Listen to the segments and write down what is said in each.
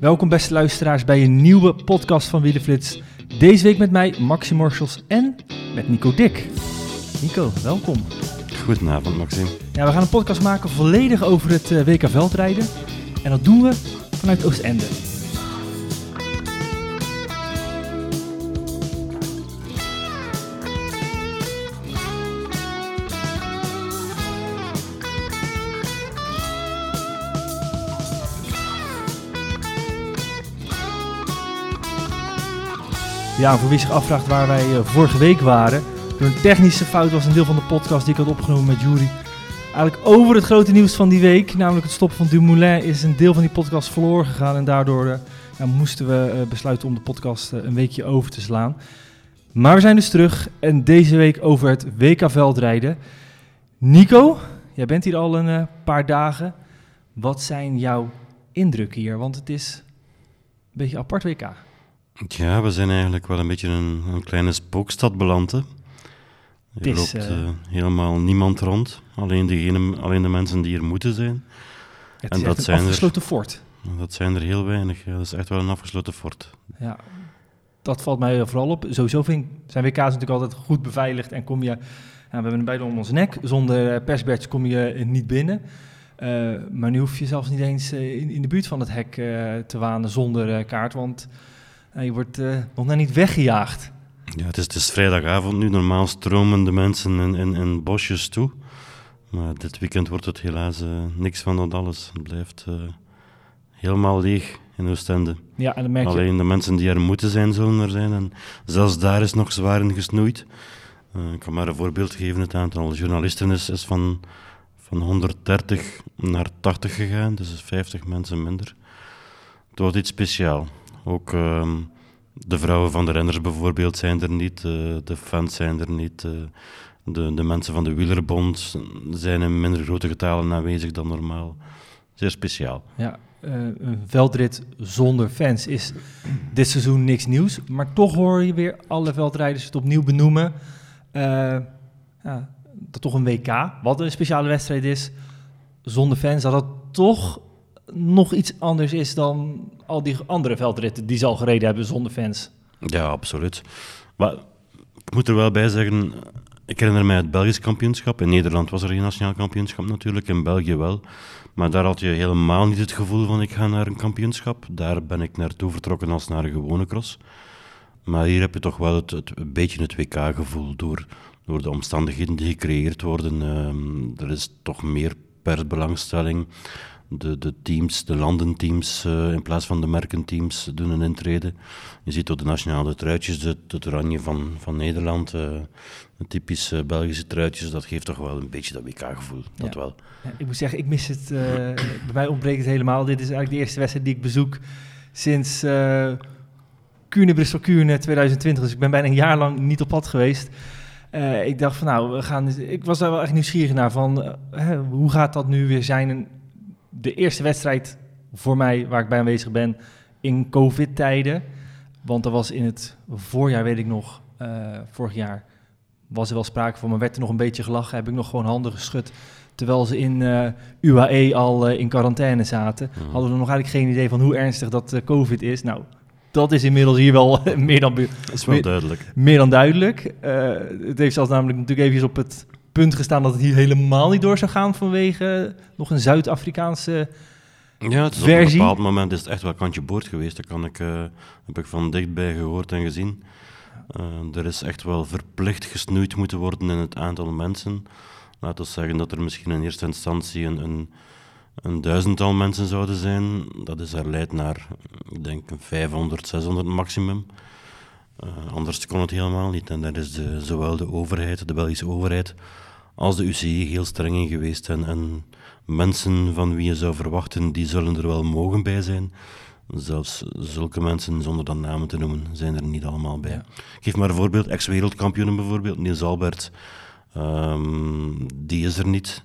Welkom beste luisteraars bij een nieuwe podcast van Wielenflits. Deze week met mij, Maxi Morsels en met Nico Dik. Nico, welkom. Goedenavond, Maxime. Ja, we gaan een podcast maken volledig over het eh, WK veldrijden. En dat doen we vanuit Oostende. Ja, voor wie zich afvraagt waar wij eh, vorige week waren. Door een technische fout was een deel van de podcast die ik had opgenomen met Jury. Eigenlijk over het grote nieuws van die week, namelijk het stoppen van Dumoulin, is een deel van die podcast verloren gegaan. En daardoor eh, moesten we eh, besluiten om de podcast een weekje over te slaan. Maar we zijn dus terug en deze week over het WK veldrijden. Nico, jij bent hier al een paar dagen. Wat zijn jouw indrukken hier? Want het is een beetje apart WK. Ja, we zijn eigenlijk wel een beetje een, een kleine spookstad beland. Hè. Er is, loopt eh, eh, helemaal niemand rond. Alleen, degene, alleen de mensen die er moeten zijn. Het En is dat zijn een er- afgesloten fort. Dat zijn er heel weinig. Ja, dat is echt wel een afgesloten fort. Ja, dat valt mij vooral op. Sowieso vind zijn WK's natuurlijk altijd goed beveiligd en kom je, we hebben hem beide om ons nek. Zonder eh, persbadge kom je niet binnen. Maar nu hoef je zelfs niet eens in, in de buurt van het hek te wanen zonder kaart, want je wordt eh, nog net niet weggejaagd. Ja, het is, het is vrijdagavond nu. Normaal stromen de mensen in, in, in bosjes toe. Maar dit weekend wordt het helaas eh, niks van dat alles. Het blijft eh, helemaal leeg in Oostende. Ja, en dan merk je, Alleen de mensen die er moeten zijn, zullen er zijn. En zelfs daar is nog zwaar in gesnoeid. Ik kan maar een voorbeeld geven. Het aantal journalisten is, is van, van 130 naar 80 gegaan. Dus is 50 mensen minder. Het wordt iets speciaal. Ook ehm, de vrouwen van de renners bijvoorbeeld zijn er niet. eh, de fans zijn er niet. eh, de, de mensen van de wielerbond zijn in minder grote getalen aanwezig dan normaal. Zeer speciaal. ja, eh, een veldrit zonder fans is dit seizoen niks nieuws. Maar toch hoor je weer alle veldrijders het opnieuw benoemen. Eh, ja, dat toch een WK, wat een speciale wedstrijd is, zonder fans, dat dat toch nog iets anders is dan al die andere veldritten die ze al gereden hebben zonder fans. Ja, absoluut. Maar ik moet er wel bij zeggen, ik herinner mij het Belgisch kampioenschap. In Nederland was er geen nationaal kampioenschap natuurlijk, in België wel. Maar daar had je helemaal niet het gevoel van ik ga naar een kampioenschap. Daar ben ik naartoe vertrokken als naar een gewone cross. Maar hier heb je toch wel het, een beetje het WK-gevoel door, door de omstandigheden die gecreëerd worden. Ehm, er is toch meer persbelangstelling. De, de teams, de landenteams eh, in plaats van de merkenteams doen een intrede. Je ziet ook de nationale truitjes, het, het oranje van, van Nederland, eh, de typische Belgische truitjes, dat geeft toch wel een beetje dat WK-gevoel. Dat wel. Ja, ik moet zeggen, ik mis het. eh, bij mij ontbreekt het helemaal. Dit is eigenlijk de eerste wedstrijd die ik bezoek sinds eh Kuurne Brussel Kuurne 2020. Dus ik ben bijna een jaar lang niet op pad geweest. Eh, ik dacht van nou, we gaan. Ik was daar wel echt nieuwsgierig naar van eh, hoe gaat dat nu weer zijn? De eerste wedstrijd voor mij waar ik bij aanwezig ben in COVID-tijden. Want er was in het voorjaar, weet ik nog, eh, vorig jaar was er wel sprake van, maar werd er nog een beetje gelachen. Heb ik nog gewoon handen geschud. Terwijl ze in eh, UAE al eh, in quarantaine zaten, Mhm. hadden we nog eigenlijk geen idee van hoe ernstig dat COVID is. Nou, dat is inmiddels hier wel meer, dan, Dat is wel Meer- duidelijk. meer dan duidelijk. Het heeft zelfs namelijk natuurlijk even op het punt gestaan dat het hier helemaal niet door zou gaan vanwege nog een Zuid-Afrikaanse... Ja, het is op een bepaald moment is het echt wel kantje boord geweest. Dat kan ik, eh, heb ik van dichtbij gehoord en gezien. Eh, er is echt wel verplicht gesnoeid moeten worden in het aantal mensen. Laten we zeggen dat er misschien in eerste instantie een, een, een duizendtal mensen zouden zijn. Dat is herleid naar, ik denk, een 500, 600 maximum. Eh, anders kon het helemaal niet. En daar is de, zowel de overheid, de Belgische overheid, als de UCI heel streng in geweest en, en mensen van wie je zou verwachten, die zullen er wel mogen bij zijn. Zelfs zulke mensen, zonder dan namen te noemen, zijn er niet allemaal bij. Ja. Geef maar een voorbeeld, ex-wereldkampioenen bijvoorbeeld, Niels Albert, ehm, die is er niet.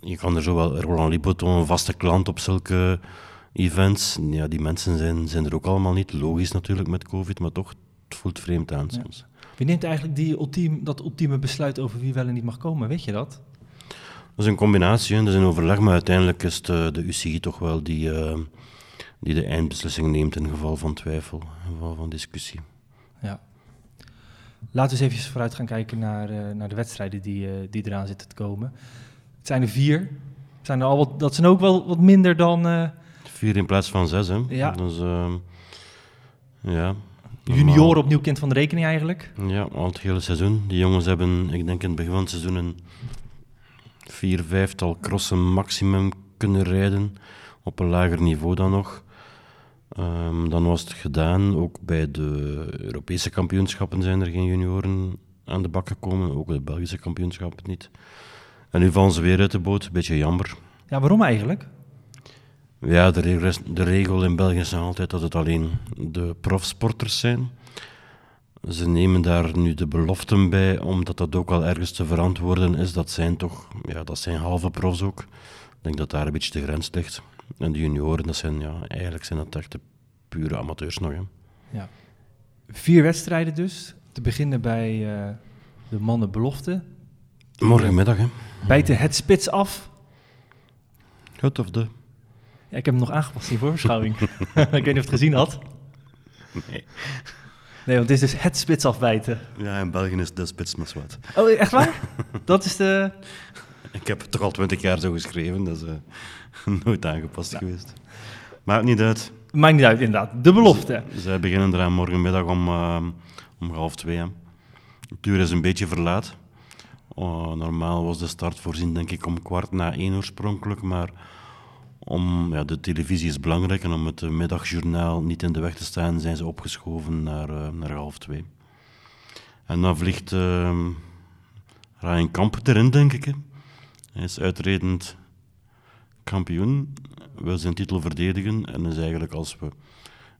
Je kan er zo wel, Roland Liboton, een vaste klant op zulke events. Ja, die mensen zijn, zijn er ook allemaal niet. Logisch natuurlijk met COVID, maar toch, het voelt vreemd aan Ja. Wie neemt eigenlijk die ultiem, dat ultieme besluit over wie wel en niet mag komen? Weet je dat? Dat is een combinatie, dat is een overleg, maar uiteindelijk is eh, de UCI toch wel die, eh, die de eindbeslissing neemt in geval van twijfel, in geval van discussie. Ja. Laten we eens even vooruit gaan kijken naar, eh, naar de wedstrijden die, eh, die eraan zitten te komen. Het zijn er vier. Het zijn er al wat, dat zijn ook wel wat minder dan Vier in plaats van zes, hè. Ja. Dus, ehm, ja. Junioren opnieuw kind van de rekening eigenlijk. Ja, al het hele seizoen. Die jongens hebben, ik denk in het begin van het seizoen, een vier, vijftal crossen maximum kunnen rijden. Op een lager niveau dan nog. Ehm, dan was het gedaan. Ook bij de Europese kampioenschappen zijn er geen junioren aan de bak gekomen. Ook de Belgische kampioenschappen niet. En nu vallen ze weer uit de boot. Beetje jammer. Ja, waarom eigenlijk? Ja, de regel, is- de regel in België is nog altijd dat het alleen de profsporters zijn. Ze nemen daar nu de beloften bij, omdat dat ook wel ergens te verantwoorden is. Dat zijn toch, ja, dat zijn halve profs ook. Ik denk dat daar een beetje de grens ligt. En de junioren, dat zijn, ja, eigenlijk zijn dat echt de pure amateurs nog. Hè. Ja. Vier wedstrijden dus. Te beginnen bij eh, de mannen belofte. Morgenmiddag, hè. Bijten het spits af. Goed of de? Ja, ik heb hem nog aangepast in voorbeschouwing. ik weet niet of je het gezien had. Nee. Nee, want het is dus het spits afbijten. Ja, in België is de spits maar wat. Oh, echt waar? Dat is de... Ik heb het toch al twintig jaar zo geschreven, dat is eh, nooit aangepast geweest. Maakt niet uit. Maakt niet uit, inderdaad. De belofte. Zij beginnen eraan morgenmiddag om, ehm, om half twee. Hè. Het uur is een beetje verlaat. Oh, normaal was de start voorzien, denk ik, om kwart na één oorspronkelijk. Maar om, ja, de televisie is belangrijk en om het eh, middagjournaal niet in de weg te staan, zijn ze opgeschoven naar, eh, naar half twee. En dan vliegt ehm Ryan Kamp erin, denk ik. Hè. Hij is uitredend kampioen, wil zijn titel verdedigen en is eigenlijk als we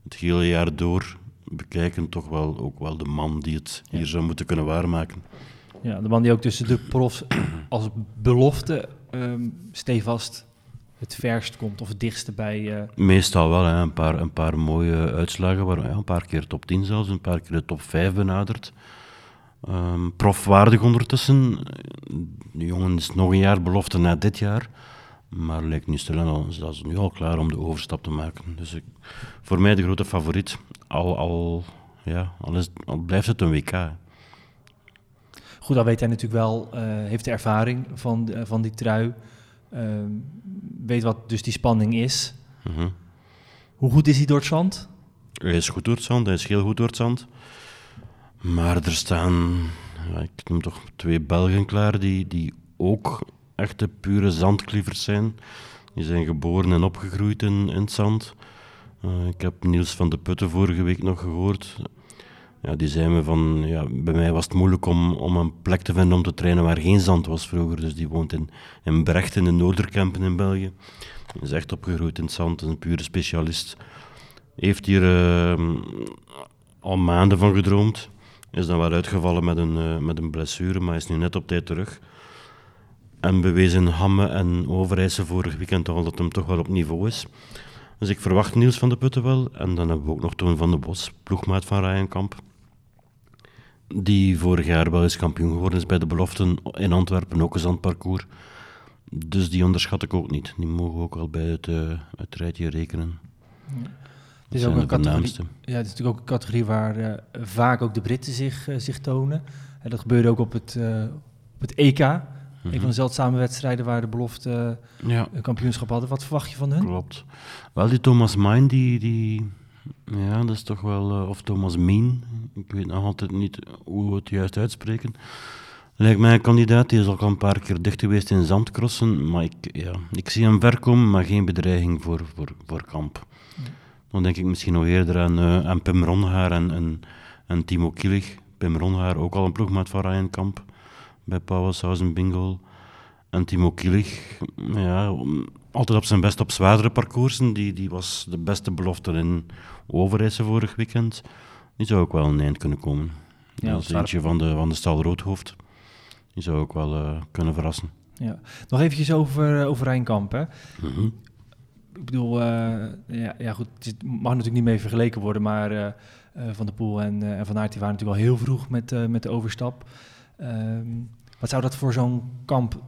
het hele jaar door bekijken, toch wel ook wel de man die het hier zou moeten kunnen waarmaken. Ja, de man die ook tussen de profs als belofte ehm stevast het verst komt of het dichtste bij... eh, Meestal wel, hè. Een, paar, een paar mooie uitslagen, waar, ja, een paar keer top 10 zelfs, een paar keer de top 5 benaderd. Ehm, profwaardig ondertussen. De jongen is nog een jaar belofte na dit jaar, maar lijkt nu stilaan al, dat is nu al klaar om de overstap te maken. Dus ik, voor mij de grote favoriet, al, al, ja, al, is, al blijft het een WK. hè. Goed, dan weet hij natuurlijk wel, eh, heeft de ervaring van, de- van die trui. Ehm, weet wat dus die spanning is. Mhm. Hoe goed is hij door het zand? Hij is goed door het zand, hij is heel goed door het zand. Maar er staan, ja, ik noem toch twee Belgen klaar die, die ook echte pure zandklievers zijn. Die zijn geboren en opgegroeid in, in het zand. Eh, ik heb Niels van de Putten vorige week nog gehoord. Ja, die zei me van, ja, bij mij was het moeilijk om, om een plek te vinden om te trainen waar geen zand was vroeger. Dus die woont in, in Brecht in de Noorderkempen in België. Hij is echt opgegroeid in het zand, is een pure specialist. Heeft hier eh, al maanden van gedroomd. Is dan wel uitgevallen met een, eh, met een blessure, maar is nu net op tijd terug. En bewezen Hamme en Overijse vorig weekend al dat hem toch wel op niveau is. Dus ik verwacht Niels van de Putten wel. En dan hebben we ook nog Toon van de Bos, ploegmaat van Ryan Kamp. Die vorig jaar wel eens kampioen geworden is bij de beloften in Antwerpen, ook een zandparcours. Dus die onderschat ik ook niet. Die mogen we ook al bij het, het rijtje rekenen. Het is, ook een categorie, ja, het is natuurlijk ook een categorie waar eh, vaak ook de Britten zich, eh, zich tonen. En dat gebeurde ook op het, op het EK. Een Mhm. van de zeldzame wedstrijden waar de belofte Ja, een kampioenschap hadden. Wat verwacht je van hun? klopt. Wel, die Thomas Mine, die, die... Ja, dat is toch wel... eh, of Thomas Meen. Ik weet nog altijd niet hoe we het juist uitspreken. Lijkt mij een kandidaat. Die is ook al een paar keer dicht geweest in zandcrossen. Maar ik, ja, ik zie hem ver komen, maar geen bedreiging voor, voor, voor Kamp. Dan denk ik misschien nog eerder aan, eh, aan Pim Ronhaar en, en, en Timo Kielig. Pim Ronhaar, ook al een ploegmaat van Ryan Kamp. bij Pauwelshausen Bingo. En Timo Kielig, ja, altijd op zijn best op zwaardere parcoursen. Die, die was de beste belofte in Overijse vorig weekend. Die zou ook wel een eind kunnen komen. Ja, dat is eentje van de, van de stal Roodhoofd. Die zou ook wel uh, kunnen verrassen. Ja. Nog eventjes over, uh, over Rijnkamp. Hè? Mm -hmm. Ik bedoel, uh, ja, ja, goed, het mag natuurlijk niet mee vergeleken worden, maar Van der Poel en, en Van Aert die waren natuurlijk al heel vroeg met, met de overstap. Ehm, wat zou dat voor zo'n kamp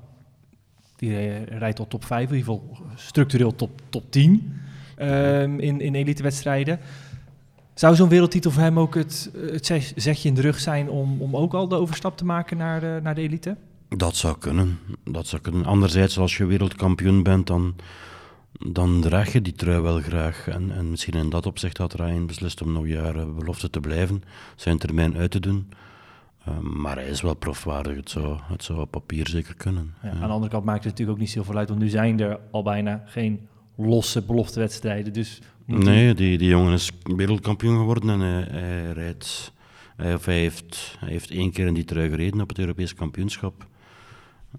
die rijdt tot top 5, in ieder geval structureel top, top 10 um, in, in elitewedstrijden. Zou zo'n wereldtitel voor hem ook het, het zetje in de rug zijn om, om ook al de overstap te maken naar de, naar de elite? Dat zou kunnen. Dat zou kunnen. Anderzijds, als je wereldkampioen bent, dan, dan draag je die trui wel graag. En, en misschien in dat opzicht had Ryan beslist om nog jaren belofte te blijven, zijn termijn uit te doen. Ehm, maar hij is wel profwaardig. Het zou, het zou op papier zeker kunnen. Ja, Aan de andere kant maakt het natuurlijk ook niet zoveel uit, want nu zijn er al bijna geen losse beloftewedstrijden. Dus nee, die, die jongen is wereldkampioen geworden en hij, hij rijdt. Hij, of hij, heeft, hij heeft één keer in die trui gereden op het Europees kampioenschap.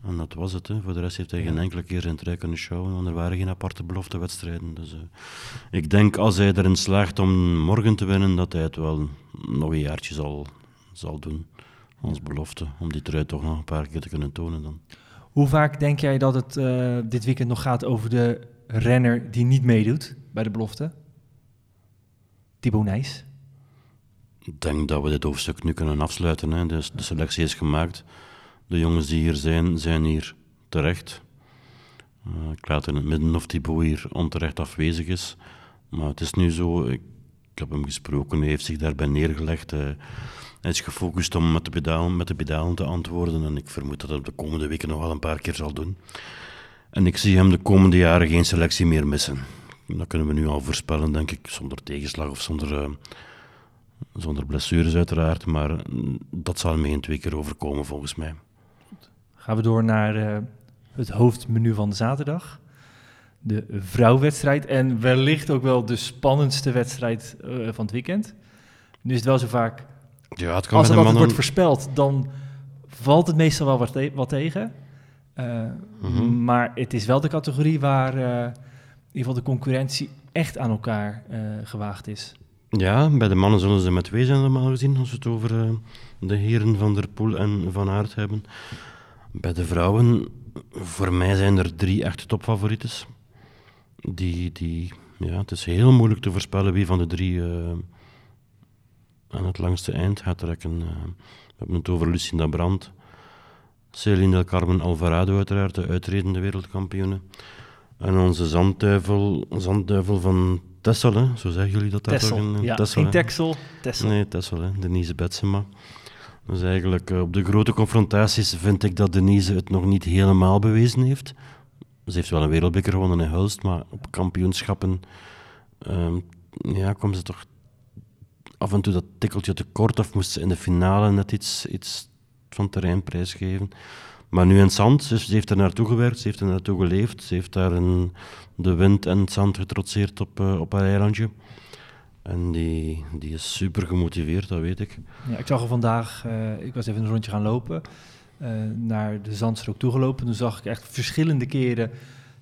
En dat was het. Hè. Voor de rest heeft hij geen enkele keer zijn trui kunnen showen, want er waren geen aparte beloftewedstrijden. Dus uh, ik denk als hij erin slaagt om morgen te winnen, dat hij het wel nog een jaartje zal, zal doen als belofte, om die trui toch nog een paar keer te kunnen tonen dan. Hoe vaak denk jij dat het uh, dit weekend nog gaat over de renner die niet meedoet bij de belofte? Thibaut Nijs? Ik denk dat we dit hoofdstuk nu kunnen afsluiten. Hè. Dus de selectie is gemaakt. De jongens die hier zijn, zijn hier terecht. Uh, ik laat in het midden of Thibaut hier onterecht afwezig is. Maar het is nu zo, ik, heb hem gesproken, hij heeft zich daarbij neergelegd. Uh, hij is gefocust om met de, pedalen, met de pedalen te antwoorden en ik vermoed dat hij de komende weken nog wel een paar keer zal doen. En ik zie hem de komende jaren geen selectie meer missen. Dat kunnen we nu al voorspellen, denk ik, zonder tegenslag of zonder, uh, zonder blessures uiteraard. Maar mm, dat zal hem geen twee keer overkomen volgens mij. Gaan we door naar uh, het hoofdmenu van de zaterdag. De vrouwwedstrijd en wellicht ook wel de spannendste wedstrijd uh, van het weekend. Nu is het wel zo vaak ja, het kan Als het wordt voorspeld, dan valt het meestal wel wat, te wat tegen. Uh, mm-hmm. Maar het is wel de categorie waar uh, in ieder geval de concurrentie echt aan elkaar uh, gewaagd is. Ja, bij de mannen zullen ze met twee zijn normaal gezien, als we het over de heren van der Poel en Van Aert hebben. Bij de vrouwen, voor mij zijn er drie echte topfavorieten. Die, die, ja, het is heel moeilijk te voorspellen wie van de drie aan het langste eind gaat trekken. Uh, we hebben het over Lucinda Brandt, Celine del Carmen Alvarado uiteraard, de uitredende wereldkampioene. En onze zandduivel, zandduivel van Tessel, hè? zo zeggen jullie dat daar toch? In, ja, Tessel, geen Texel, Tessel. Nee, Tessel, hè? Denise Betsema. Dus eigenlijk uh, op de grote confrontaties vind ik dat Denise het nog niet helemaal bewezen heeft. Ze heeft wel een wereldbeker gewonnen in Hulst, maar op kampioenschappen um, ja, kwam ze toch af en toe dat tikkeltje tekort of moest ze in de finale net iets, iets van terreinprijs geven. Maar nu in zand, ze heeft er naartoe gewerkt, ze heeft er naartoe geleefd, ze heeft daar in de wind en het zand getrotseerd op, uh, op haar eilandje. En die, die is super gemotiveerd, dat weet ik. Ja, ik zag er vandaag, uh, ik was even een rondje gaan lopen, uh, naar de zandstrook toegelopen. Toen zag ik echt verschillende keren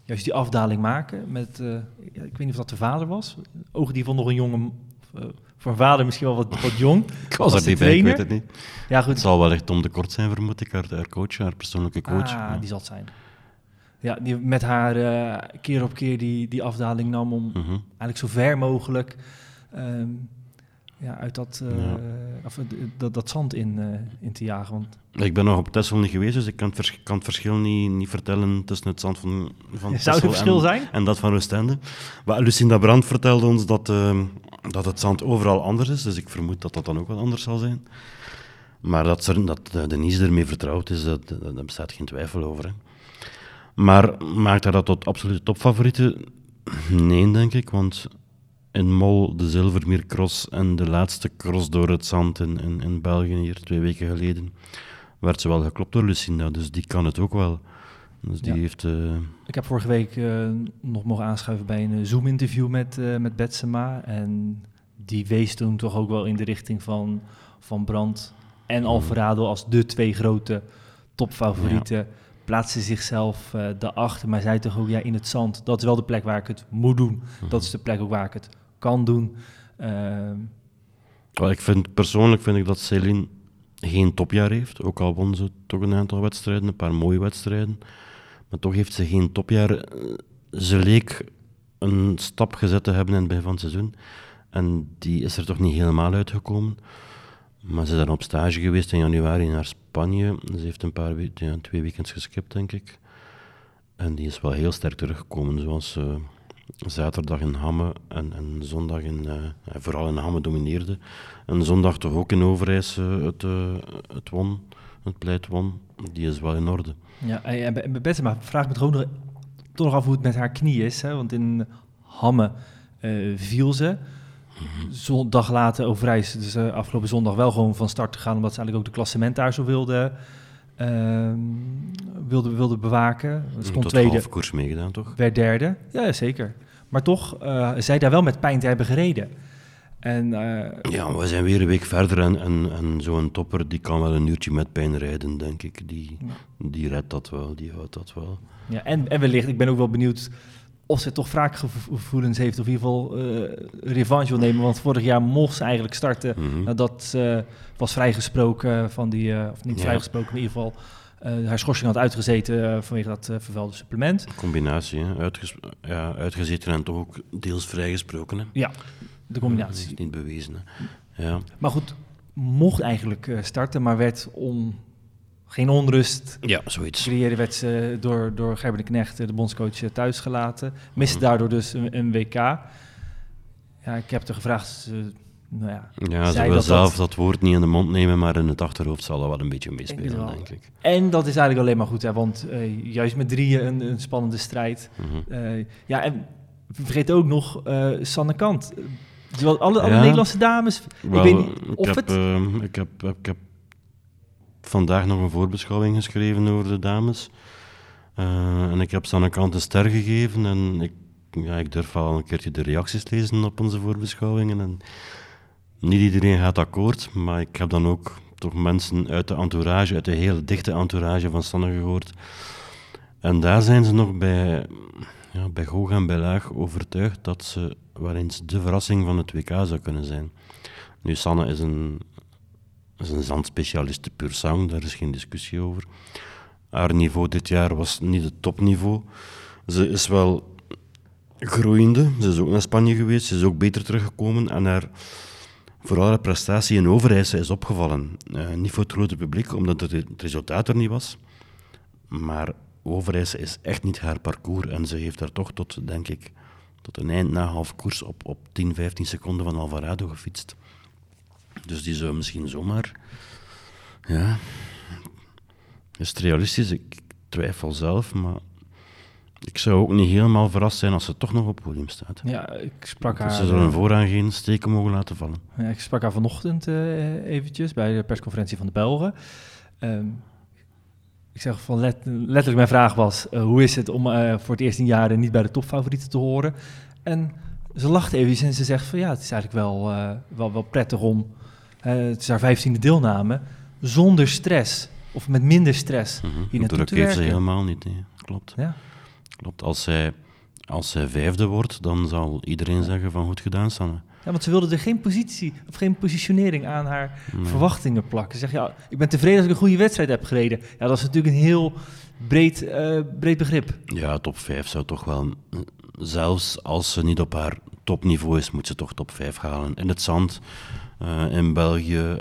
juist die afdaling maken. Met, ik weet niet of dat de vader was. Ogen die van nog een jonge voor vader misschien wel wat, wat jong. ik was er niet bij, ik weet het niet. Ja, goed. Het zal wel echt Tom de Kort zijn, vermoed ik, haar, coach, haar persoonlijke coach. Ah, die zal het zijn. Ja, die met haar uh, keer op keer die, die afdaling nam om mm -hmm. eigenlijk zo ver mogelijk um, ja, uit dat, uh, ja. of, dat, dat zand in, uh, in te jagen. Want... Ik ben nog op Texel niet geweest, dus ik kan het, vers kan het verschil niet, niet vertellen tussen het zand van, van ja, Zou het verschil en, zijn? en dat van Oostende. Maar Lucinda Brandt vertelde ons dat, uh, dat het zand overal anders is, dus ik vermoed dat dat dan ook wel anders zal zijn. Maar dat, ze, dat Denise ermee vertrouwd is, dat, daar bestaat geen twijfel over. Hè. Maar maakt haar dat tot absolute topfavoriete? Nee, denk ik, want in Mol de Zilvermeercross en de laatste cross door het zand in, in, in, België hier twee weken geleden, werd ze wel geklopt door Lucinda, dus die kan het ook wel. Dus die heeft, uh... Ik heb vorige week uh, nog mogen aanschuiven bij een Zoom-interview met, uh, met Betsema en die wees toen toch ook wel in de richting van, van Brand en Alvarado als de twee grote topfavorieten. Plaatsen zichzelf daarachter, maar zei toch ook ja, in het zand. Dat is wel de plek waar ik het moet doen. Mhm. Dat is de plek ook waar ik het kan doen. Ehm, ik vind, persoonlijk vind ik dat Céline geen topjaar heeft. Ook al won ze toch een aantal wedstrijden, een paar mooie wedstrijden. Maar toch heeft ze geen topjaar. Ze leek een stap gezet te hebben in het begin van het seizoen. En die is er toch niet helemaal uitgekomen. Maar ze is dan op stage geweest in januari naar Spanje. Ze heeft een paar we- ja, twee weekends geskipt, denk ik. En die is wel heel sterk teruggekomen, zoals eh, zaterdag in Hamme en, en zondag in, eh, vooral in Hamme domineerde. En zondag toch ook in Overijs eh, het, eh, het won, het pleit won. Die is wel in orde. Ja, en bij- bij Betsema vraag me toch ook nog, toch nog af hoe het met haar knie is. Hè? Want in Hamme viel ze. Zondag later Overijs, dus afgelopen zondag wel gewoon van start gegaan... omdat ze eigenlijk ook de klassement daar zo wilde, wilde, wilde bewaken. Stond Tot tweede, half koers meegedaan, toch? werd derde. Ja, zeker. Maar toch, eh zij daar wel met pijn te hebben gereden. En eh, Ja, we zijn weer een week verder en, en, en zo'n topper die kan wel een uurtje met pijn rijden, denk ik. Die, die redt dat wel, die houdt dat wel. Ja, en, en wellicht, ik ben ook wel benieuwd of ze toch wraakgevoelens heeft, of in ieder geval eh, revanche wil nemen. Want vorig jaar mocht ze eigenlijk starten Mhm. nadat ze was vrijgesproken van die, eh, of niet Ja. vrijgesproken, maar in ieder geval eh, haar schorsing had uitgezeten eh, vanwege dat eh vervuilde supplement. Combinatie, hè? Uitges ja, uitgezeten en toch ook deels vrijgesproken. Hè? Ja, de Dat combinatie. is niet bewezen. Hè? Ja. Maar goed, mocht eigenlijk eh, starten, maar werd om geen onrust ja, zoiets. creëren, werd ze door, door Gerben de Knecht, eh, de bondscoach, eh, thuisgelaten. Miste Mhm. daardoor dus een, een WK. Ja, ik heb er gevraagd, ze, nou ja, Ja, ze wil dat zelf dat- dat woord niet in de mond nemen, maar in het achterhoofd zal dat wel een beetje meespelen, denk ik. En dat is eigenlijk alleen maar goed, hè, want eh, juist met drieën een, een spannende strijd. Mhm. Eh, ja, en vergeet ook nog eh Sanne Kant. Terwijl alle, alle Ja. Nederlandse dames, Wel, ik weet niet ik of heb, het... ik, heb, ik heb vandaag nog een voorbeschouwing geschreven over de dames. Eh, en ik heb Sanne Kant een ster gegeven. En ik, ja, ik durf wel een keertje de reacties lezen op onze voorbeschouwingen. En niet iedereen gaat akkoord, maar ik heb dan ook toch mensen uit de entourage, uit de hele dichte entourage van Sanne gehoord. En daar zijn ze nog bij, ja, bij hoog en bij laag overtuigd dat ze wel eens de verrassing van het WK zou kunnen zijn. Nu, Sanne is een, is een zandspecialiste puur sang, daar is geen discussie over. Haar niveau dit jaar was niet het topniveau. Ze is wel groeiende. Ze is ook naar Spanje geweest, ze is ook beter teruggekomen. En haar, vooral haar prestatie in Overijse is opgevallen. Eh, niet voor het grote publiek, omdat het, resultaat er niet was. Maar Overijse is echt niet haar parcours. En ze heeft daar toch tot, denk ik, tot een eind na half koers op, op 10, 15 seconden van Alvarado gefietst. Dus die zou misschien zomaar. Ja. Is het realistisch? Ik twijfel zelf, maar. Ik zou ook niet helemaal verrast zijn als ze toch nog op het podium staat. Ja, ik sprak haar, Dus ze zullen vooraan geen steken mogen laten vallen. ja, ik sprak haar vanochtend eh, eventjes bij de persconferentie van de Belgen. Ehm, ik zeg van let, letterlijk mijn vraag was, eh, hoe is het om eh, voor het eerst in jaren niet bij de topfavorieten te horen? En ze lacht even en ze zegt van ja, het is eigenlijk wel, eh, wel, wel prettig om, eh, het is haar vijftiende deelname, zonder stress of met minder stress hier naartoe Druk te heeft ze helemaal niet. Nee. Klopt. Ja. Klopt. Als zij, als zij vijfde wordt, dan zal iedereen zeggen van goed gedaan, Sanne. Ja, want ze wilde er geen positie of geen positionering aan haar Nee. verwachtingen plakken. Ze zegt, ja, ik ben tevreden als ik een goede wedstrijd heb gereden. Ja, dat is natuurlijk een heel breed, eh, breed begrip. Ja, top 5 zou toch wel. Zelfs als ze niet op haar topniveau is, moet ze toch top 5 halen. In het zand, eh, in België,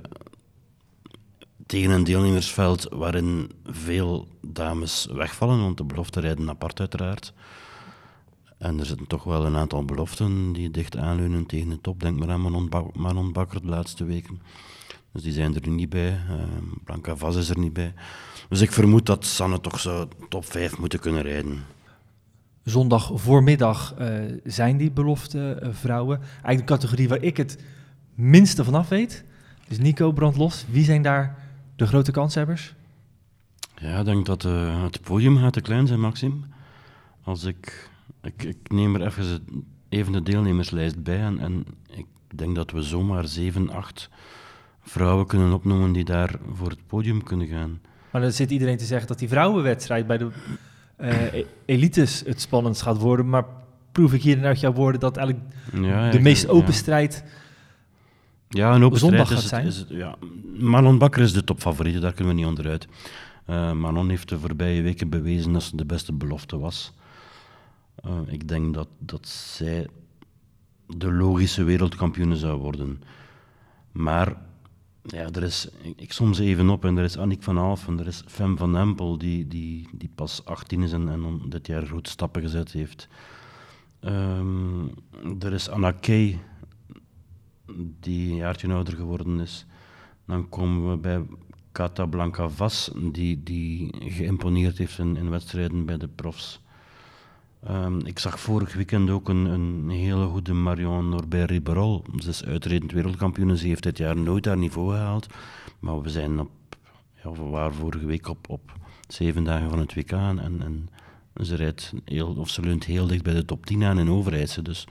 tegen een deelnemersveld waarin veel dames wegvallen, want de beloften rijden apart uiteraard. En er zitten toch wel een aantal beloften die dicht aanleunen tegen de top. Denk maar aan Manon, Ba- Bakker de laatste weken. Dus die zijn er niet bij. Eh, Blanca Vaz is er niet bij. Dus ik vermoed dat Sanne toch zou top 5 moeten kunnen rijden. Zondag voormiddag eh, zijn die belofte eh, vrouwen. Eigenlijk de categorie waar ik het minste vanaf weet. Dus Nico brandlos. Wie zijn daar de grote kanshebbers? Ja, ik denk dat eh, het podium gaat te klein zijn, Maxime. Als ik, ik, ik neem er even, even de deelnemerslijst bij en, en ik denk dat we zomaar 7, 8 vrouwen kunnen opnoemen die daar voor het podium kunnen gaan. Maar dan zit iedereen te zeggen dat die vrouwenwedstrijd bij de eh, e- elites het spannendst gaat worden. Maar proef ik hier uit jouw woorden dat eigenlijk Ja, de meest open ja. strijd... Ja, een open zondag is het, zijn. is het, ja. Manon Bakker is de topfavoriete, daar kunnen we niet onderuit. Eh Manon heeft de voorbije weken bewezen dat ze de beste belofte was. Eh, ik denk dat, dat zij de logische wereldkampioene zou worden. Maar ja, er is, ik, ik som ze even op en er is Annick van Alphen, er is Fem van Empel, die, die, die pas 18 is en, en dit jaar grote stappen gezet heeft. Ehm, er is Anna Kay, die een jaartje ouder geworden is. Dan komen we bij Casablanca Vas, die, die geïmponeerd heeft in, in wedstrijden bij de profs. Ehm, ik zag vorig weekend ook een, een hele goede Marion Norbert Riberol. Ze is uitredend wereldkampioen. Ze heeft dit jaar nooit haar niveau gehaald. Maar we zijn op, ja, we waren vorige week op, op zeven dagen van het WK. En, en ze rijdt heel, of ze leunt heel dicht bij de top 10 aan in Overijse. Dus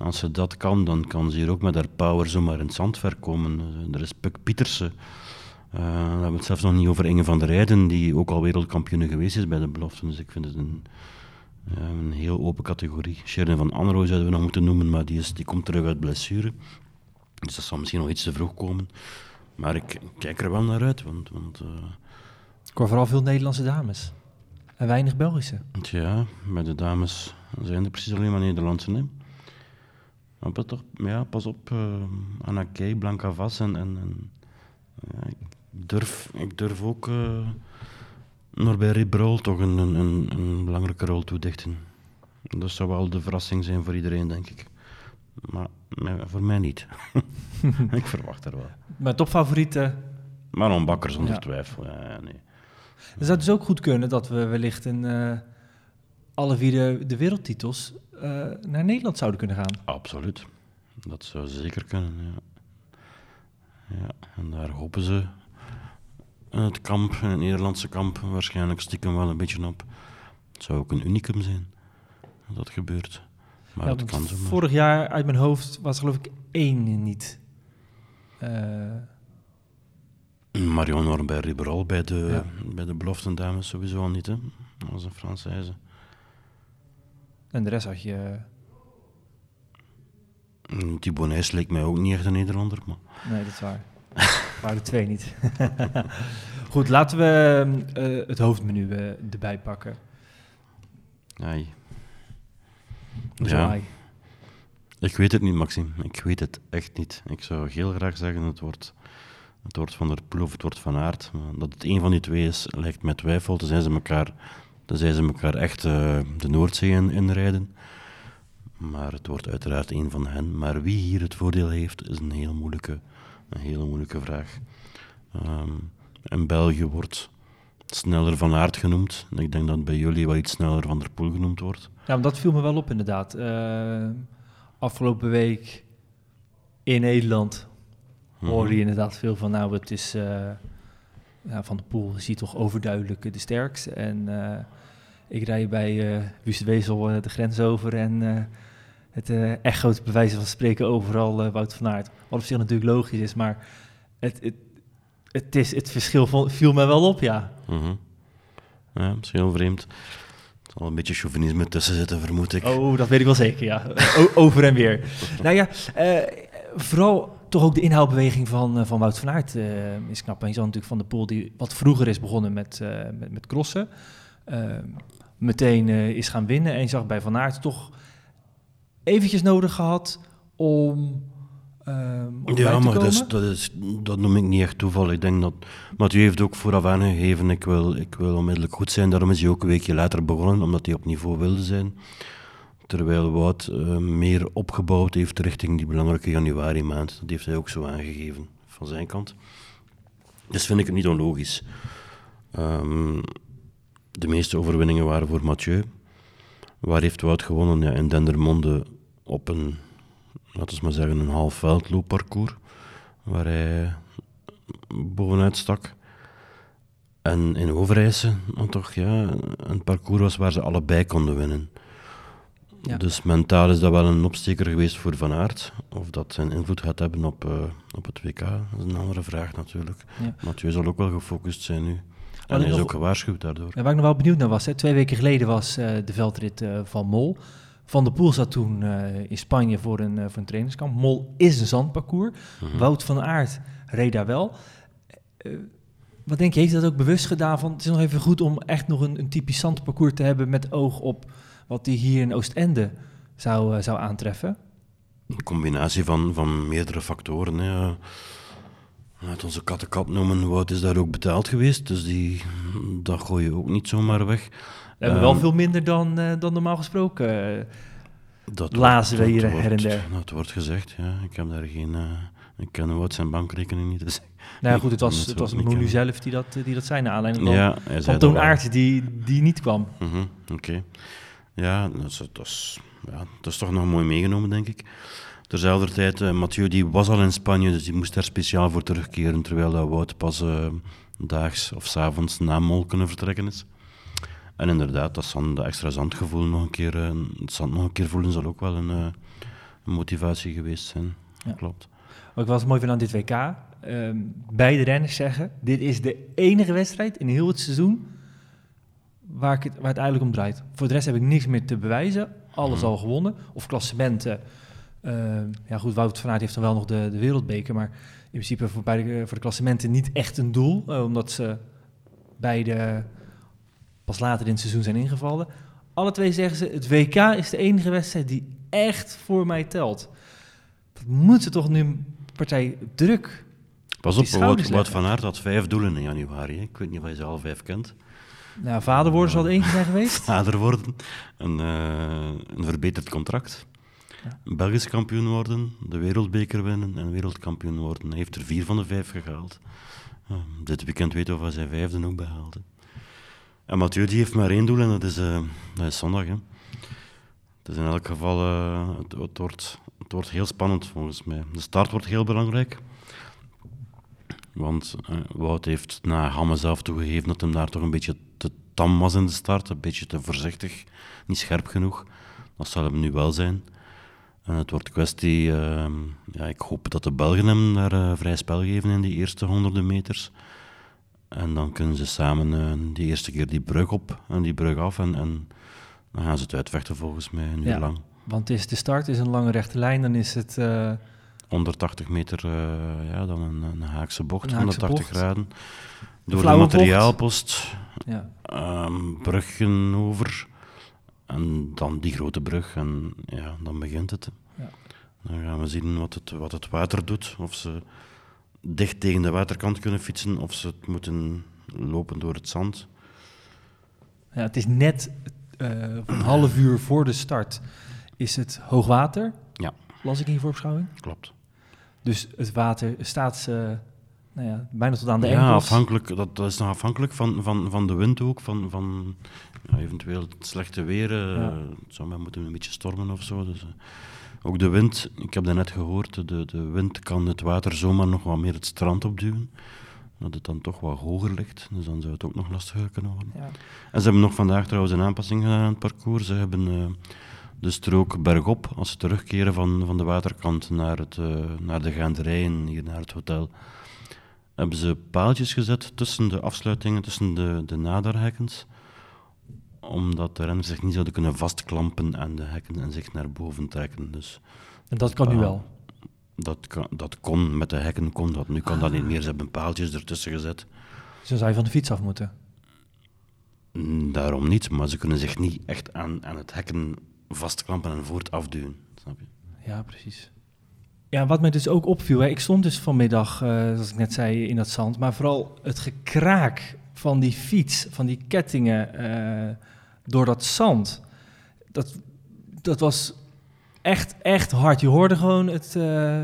als ze dat kan, dan kan ze hier ook met haar power zomaar in het zandverk komen. Eh, Er is Puk Pietersen. Eh, dan hebben we het zelfs nog niet over Inge van der Rijden, die ook al wereldkampioen geweest is bij de beloften. Dus ik vind het een, ja, een heel open categorie. Sharon van Anrooy zouden we nog moeten noemen, maar die, is, die komt terug uit blessure. Dus dat zal misschien nog iets te vroeg komen. Maar ik kijk er wel naar uit, want, want eh, Ik hoor vooral veel Nederlandse dames. En weinig Belgische. ja, bij de dames zijn er precies alleen maar Nederlandse. Hè? Maar pas, toch, ja, pas op, eh Anna Blanca Vas en, en, en ja, ik, durf, ik durf ook eh Norbert Ribrol toch een, een, een, belangrijke rol toedichten. Dat zou wel de verrassing zijn voor iedereen, denk ik. Maar nee, voor mij niet. ik verwacht er wel. Maar topfavorieten... Manon Bakker zonder Ja. twijfel. Ja, nee. Het zou dus ook goed kunnen dat we wellicht in eh, alle vier de, de wereldtitels naar Nederland zouden kunnen gaan. Absoluut. Dat zou zeker kunnen, ja. Ja, en daar hopen ze in het kamp, in het Nederlandse kamp, waarschijnlijk stiekem wel een beetje op. Het zou ook een unicum zijn, dat dat gebeurt. Maar Ja, kan zo. Vorig jaar uit mijn hoofd was geloof ik één niet. Eh, Marion Norbert Riberol bij de, Ja. bij de beloften dames sowieso niet, hè. Dat was een Française. En de rest had je... Mm, Thibaut Nijs leek mij ook niet echt een Nederlander, maar... Nee, dat is waar. waren de twee niet. Goed, laten we eh, het hoofdmenu eh, erbij pakken. Ai. Hoezo Ja. ai? Ik weet het niet, Maxime. Ik weet het echt niet. Ik zou heel graag zeggen het wordt, het wordt Van der Poel of het wordt Van Aert. Maar dat het een van die twee is, lijkt mij twijfel. Tenzij ze elkaar, tenzij ze elkaar echt eh, de Noordzee in, inrijden. Maar het wordt uiteraard een van hen. Maar wie hier het voordeel heeft, is een heel moeilijke, een hele moeilijke vraag. Ehm, in België wordt sneller Van Aert genoemd. Ik denk dat bij jullie wel iets sneller Van der Poel genoemd wordt. Ja, dat viel me wel op inderdaad. Eh, afgelopen week in Nederland hoorde je inderdaad veel van... nou, het is eh, ja, Van de Poel is hier toch overduidelijk de sterkste. En eh, ik rij bij eh Wust Wezel eh, de grens over en... eh, het eh echoot bij wijze van spreken overal Wout van Aert. Wat op zich natuurlijk logisch is, maar het, het, het, is, het verschil viel mij wel op, ja. Mhm. Ja, is heel vreemd. Er zal een beetje chauvinisme tussen zitten, vermoed ik. Oh, dat weet ik wel zeker, ja. O- over en weer. nou ja, vooral toch ook de inhaalbeweging van, van Wout van Aert is knap. En je zag natuurlijk Van de Poel, die wat vroeger is begonnen met, met, met crossen. eh, meteen eh, is gaan winnen. En je zag bij Van Aert toch eventjes nodig gehad om, om ja, maar dat, is, dat, is, dat noem ik niet echt toeval. Ik denk dat Mathieu heeft ook vooraf aangegeven, ik wil, ik wil onmiddellijk goed zijn. Daarom is hij ook een weekje later begonnen, omdat hij op niveau wilde zijn. Terwijl Wout eh, meer opgebouwd heeft richting die belangrijke januari maand. Dat heeft hij ook zo aangegeven, van zijn kant. Dus vind ik het niet onlogisch. Ehm, de meeste overwinningen waren voor Mathieu. Waar heeft Wout gewonnen? Ja, in Dendermonde op een, laten we maar zeggen, een half veldloopparcours. Waar hij bovenuit stak. En in Overijse, dan toch ja, een parcours was waar ze allebei konden winnen. Ja. Dus mentaal is dat wel een opsteker geweest voor Van Aert. Of dat zijn invloed gaat hebben op, eh, op het WK, dat is een andere vraag natuurlijk. Ja. Mathieu zal ook wel gefocust zijn nu. En hij is ook gewaarschuwd daardoor. En waar ik nog wel benieuwd naar was, hè, twee weken geleden was eh, de veldrit eh, van Mol. Van der Poel zat toen eh, in Spanje voor een, voor een trainingskamp. Mol is een zandparcours. Mhm. Wout van Aert reed daar wel. Wat denk je, heeft dat ook bewust gedaan? Van, het is nog even goed om echt nog een, een typisch zandparcours te hebben met oog op wat hij hier in Oostende zou, zou aantreffen. Een combinatie van, van meerdere factoren. Hè. Laat onze kattenkap noemen, Wout is daar ook betaald geweest, dus die, dat gooi je ook niet zomaar weg. We hebben wel Ehm, veel minder dan, eh, dan normaal gesproken. eh. Dat Lazen we dat hier her en wordt- der. Dat wordt gezegd, ja. Ik heb daar geen... eh, ik ken Wout zijn bankrekening niet, dus... nou ja, goed, het was, het was Monu zelf die dat, die dat zei, naar aanleiding van, Ja, van Toon. Aert die, die niet kwam. Mhm, Oké. Ja, dat is, dat, is, ja, dat is toch nog mooi meegenomen, denk ik. Terzelfde tijd, eh, Mathieu die was al in Spanje, dus die moest daar speciaal voor terugkeren, terwijl dat Wout pas eh, daags of 's avonds na Mol kunnen vertrekken is. En inderdaad, dat, zand, dat extra zandgevoel nog een keer, eh, het zand nog een keer voelen zal ook wel een, een motivatie geweest zijn. Ja. Klopt. Wat ik wel eens mooi vind aan dit WK, ehm, beide renners zeggen, dit is de enige wedstrijd in heel het seizoen waar, ik het, waar het eigenlijk om draait. Voor de rest heb ik niks meer te bewijzen, alles Mhm. al gewonnen. Of klassementen. Ehm, ja goed, Wout van Aert heeft dan wel nog de, de wereldbeker, maar in principe voor, bij de, voor de klassementen niet echt een doel, eh, omdat ze beide pas later in het seizoen zijn ingevallen. Alle twee zeggen ze, het WK is de enige wedstrijd die echt voor mij telt. Dat moet ze toch nu partij druk. Pas op, Wout, Wout van Aert had vijf doelen in januari. hè. Ik weet niet of je ze al vijf kent. Nou, vader worden zal er eentje zijn geweest. vader worden, een, eh, een verbeterd contract, Belgisch kampioen worden, de wereldbeker winnen en wereldkampioen worden. Hij heeft er vier van de vijf gehaald. Eh, dit weekend weten we of hij zijn vijfde ook behaalt. En Mathieu die heeft maar één doel en dat is, eh, dat is zondag. Hè. Is in elk geval, eh, het, het, wordt, het wordt heel spannend volgens mij. De start wordt heel belangrijk. Want eh, Wout heeft na Hamme zelf toegegeven dat hem daar toch een beetje te tam was in de start. Een beetje te voorzichtig, niet scherp genoeg. Dat zal hem nu wel zijn. En het wordt kwestie, ehm, ja, ik hoop dat de Belgen hem daar eh, vrij spel geven in die eerste honderden meters. En dan kunnen ze samen eh, die eerste keer die brug op en die brug af. En, en dan gaan ze het uitvechten volgens mij, een uur Ja. lang. Want is, de start is een lange rechte lijn, dan is het... eh, 180 meter, eh, ja, dan een, een haakse bocht, Een haakse 180 bocht. graden. Door de materiaalpost, ja. ehm, bruggen over. En dan die grote brug. En ja, dan begint het. Ja. Dan gaan we zien wat het, wat het water doet. Of ze dicht tegen de waterkant kunnen fietsen, of ze het moeten lopen door het zand. ja, het is net eh, een half uur voor de start is het hoogwater. Ja. Las ik in je voorbeschouwing. Klopt. Dus het water staat eh, nou ja, bijna tot aan de ja, enkels. afhankelijk, dat, dat is nog afhankelijk van, van, van de wind ook, van, van ja, eventueel het slechte weer. Ja. Het zou maar moeten een beetje stormen of zo. Dus, ook de wind, ik heb dat net gehoord, de, de wind kan het water zomaar nog wat meer het strand opduwen. Dat het dan toch wat hoger ligt, dus dan zou het ook nog lastiger kunnen worden. Ja. En ze hebben nog vandaag trouwens een aanpassing gedaan aan het parcours. Ze hebben eh, de strook bergop, als ze terugkeren van, van de waterkant naar, het, eh, naar de gaanderijen, hier naar het hotel, hebben ze paaltjes gezet tussen de afsluitingen, tussen de, de naderhekkens, omdat de renners zich niet zouden kunnen vastklampen aan de hekken en zich naar boven trekken. Dus En dat kan nu Ah. wel. dat, kan, dat kon, met de hekken kon dat. Nu kan dat niet meer. Ze hebben paaltjes ertussen gezet. Dan zou je van de fiets af moeten. Mm, Daarom niet, maar ze kunnen zich niet echt aan, aan het hekken vastklampen en voort afduwen. Snap je? Ja, precies. Ja, wat mij dus ook opviel, hè, ik stond dus vanmiddag, eh, zoals ik net zei, in dat zand, maar vooral het gekraak van die fiets, van die kettingen eh, door dat zand, dat, dat was echt, echt hard. Je hoorde gewoon het, eh,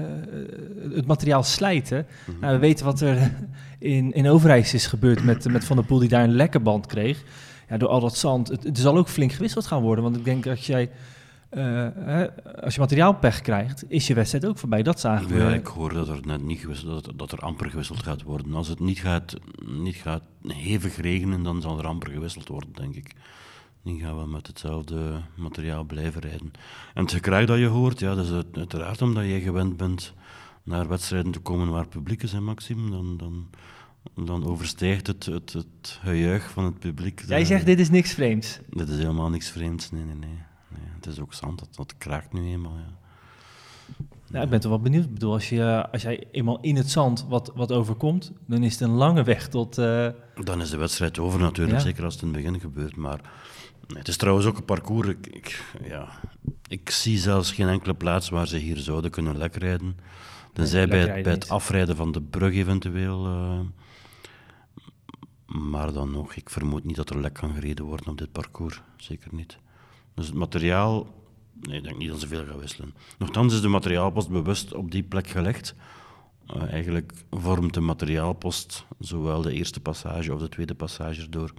het materiaal slijten. Mhm. Nou, we weten wat er in, in Overijs is gebeurd met, met Van der Poel, die daar een lekke band kreeg. Ja, door al dat zand. Het, het zal ook flink gewisseld gaan worden, want ik denk dat jij... eh, als je materiaalpech krijgt, is je wedstrijd ook voorbij. Dat zagen we. Ja, ik hoor dat er net niet gewisseld, dat, dat er amper gewisseld gaat worden. Als het niet gaat, niet gaat hevig regenen, dan zal er amper gewisseld worden, denk ik. Dan gaan we met hetzelfde materiaal blijven rijden. En het gekraak dat je hoort, ja, dat is uit- uiteraard omdat je gewend bent naar wedstrijden te komen waar publiek is, hè, Maxime. Dan, dan, dan overstijgt het, het, het gejuich van het publiek. Jij zegt dit is niks vreemds. Dit is helemaal niks vreemds, nee, nee, nee. Het is ook zand, dat, dat kraakt nu eenmaal, ja. Ik ben toch wel benieuwd. Ik bedoel, als, je, als jij eenmaal in het zand wat, wat overkomt, dan is het een lange weg tot... eh, Dan is de wedstrijd over natuurlijk, Ja. zeker als het in het begin gebeurt. Maar het is trouwens ook een parcours. Ik, ik, ja, ik zie zelfs geen enkele plaats waar ze hier zouden kunnen lekrijden. Tenzij Nee, bij, het- bij afrijden van de brug eventueel. eh, maar dan nog, ik vermoed niet dat er lek kan gereden worden op dit parcours. Zeker niet. Dus het materiaal, nee, ik denk niet dat ze veel gaan wisselen. Nochtans is de materiaalpost bewust op die plek gelegd. Eh, eigenlijk vormt de materiaalpost zowel de eerste passage of de tweede passage erdoor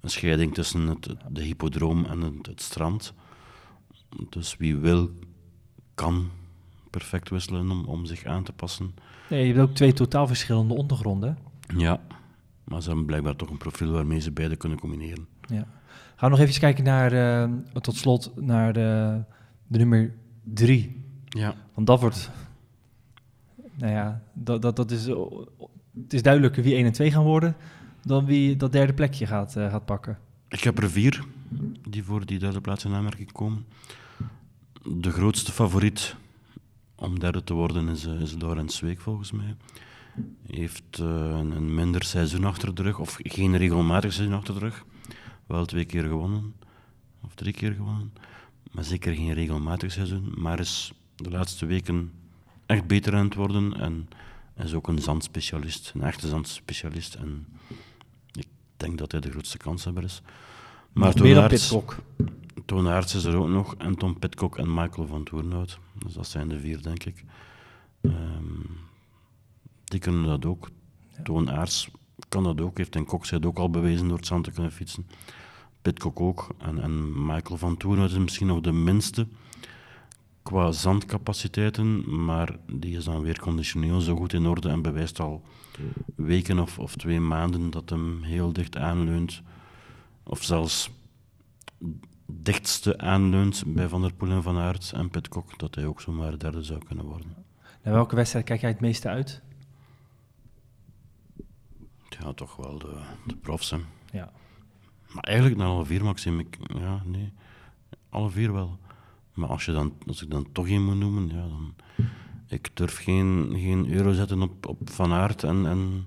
een scheiding tussen het, de hippodroom en het, het strand. Dus wie wil, kan perfect wisselen om, om zich aan te passen. nee, je hebt ook twee totaal verschillende ondergronden. Ja, maar ze hebben blijkbaar toch een profiel waarmee ze beide kunnen combineren. Ja. Gaan we nog even kijken naar, eh, tot slot, naar de, de nummer drie. Ja, Want dat wordt... Nou ja, dat, dat, dat is, eh, het is duidelijker wie 1 en 2 gaan worden... dan wie dat derde plekje gaat, eh, gaat pakken. ik heb er vier die voor die derde plaats in aanmerking komen. De grootste favoriet om derde te worden is, is Laurens Zweek volgens mij. Heeft een minder seizoen achter de rug, of geen regelmatig seizoen achter de rug. Wel twee keer gewonnen, of drie keer gewonnen. Maar zeker geen regelmatig seizoen. Maar is de laatste weken echt beter aan het worden. En is ook een zandspecialist, een echte zandspecialist. En ik denk dat hij de grootste kanshebber is. Maar Toon Aerts is er ook nog, en Tom Pitcock en Michael van Toornhout. Dus dat zijn de vier, denk ik. Ehm, die kunnen dat ook. Toon Aerts kan dat ook, heeft in Kokzijde ook al bewezen door het zand te kunnen fietsen. Pitcock ook. En, en Michael van Toornhout is misschien nog de minste qua zandcapaciteiten, maar die is dan weer conditioneel zo goed in orde en bewijst al weken of, of twee maanden dat hem heel dicht aanleunt. Of zelfs dichtste aanleunt bij Van der Poel en Van Aert en Pitcock, dat hij ook zomaar derde zou kunnen worden. Naar welke wedstrijd kijk jij het meeste uit? Ja, toch wel de, de profs, hè. Ja. Maar eigenlijk naar alle vier, Maxime. Ik, ja, nee. Alle vier wel. Maar als, je dan, als ik dan toch één moet noemen, ja, dan... Ik durf geen, geen euro zetten op, op Van Aert en, en,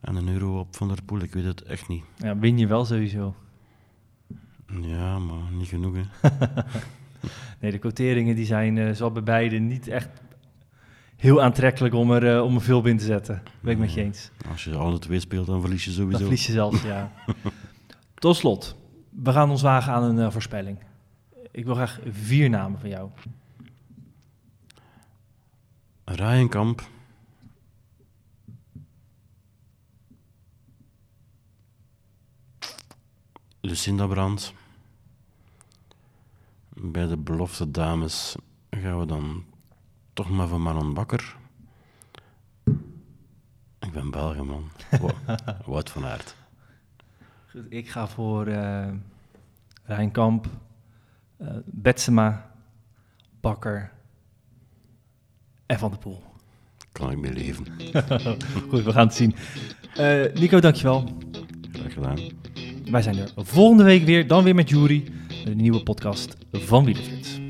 en een euro op Van der Poel. Ik weet het echt niet. ja, win je wel sowieso. Ja, maar niet genoeg, hè. Nee, de quoteringen die zijn uh, zo bij beide niet echt heel aantrekkelijk om er, uh, om er veel in te zetten. Ben ik met je eens. Als je alle twee speelt, dan verlies je sowieso. Dan verlies je zelfs, ja. Tot slot, we gaan ons wagen aan een uh, voorspelling. Ik wil graag vier namen van jou. Rijenkamp. Lucinda Brandt. Bij de belofte dames gaan we dan toch maar voor Manon Bakker. Ik ben België, man. Wout van Aert. Goed, ik ga voor uh, Rijnkamp, uh, Betsema, Bakker en Van der Poel. Kan ik mee leven. Goed, we gaan het zien. Uh, Nico, dankjewel. Graag gedaan. Wij zijn er volgende week weer, dan weer met Jury, een nieuwe podcast van Wielerflits.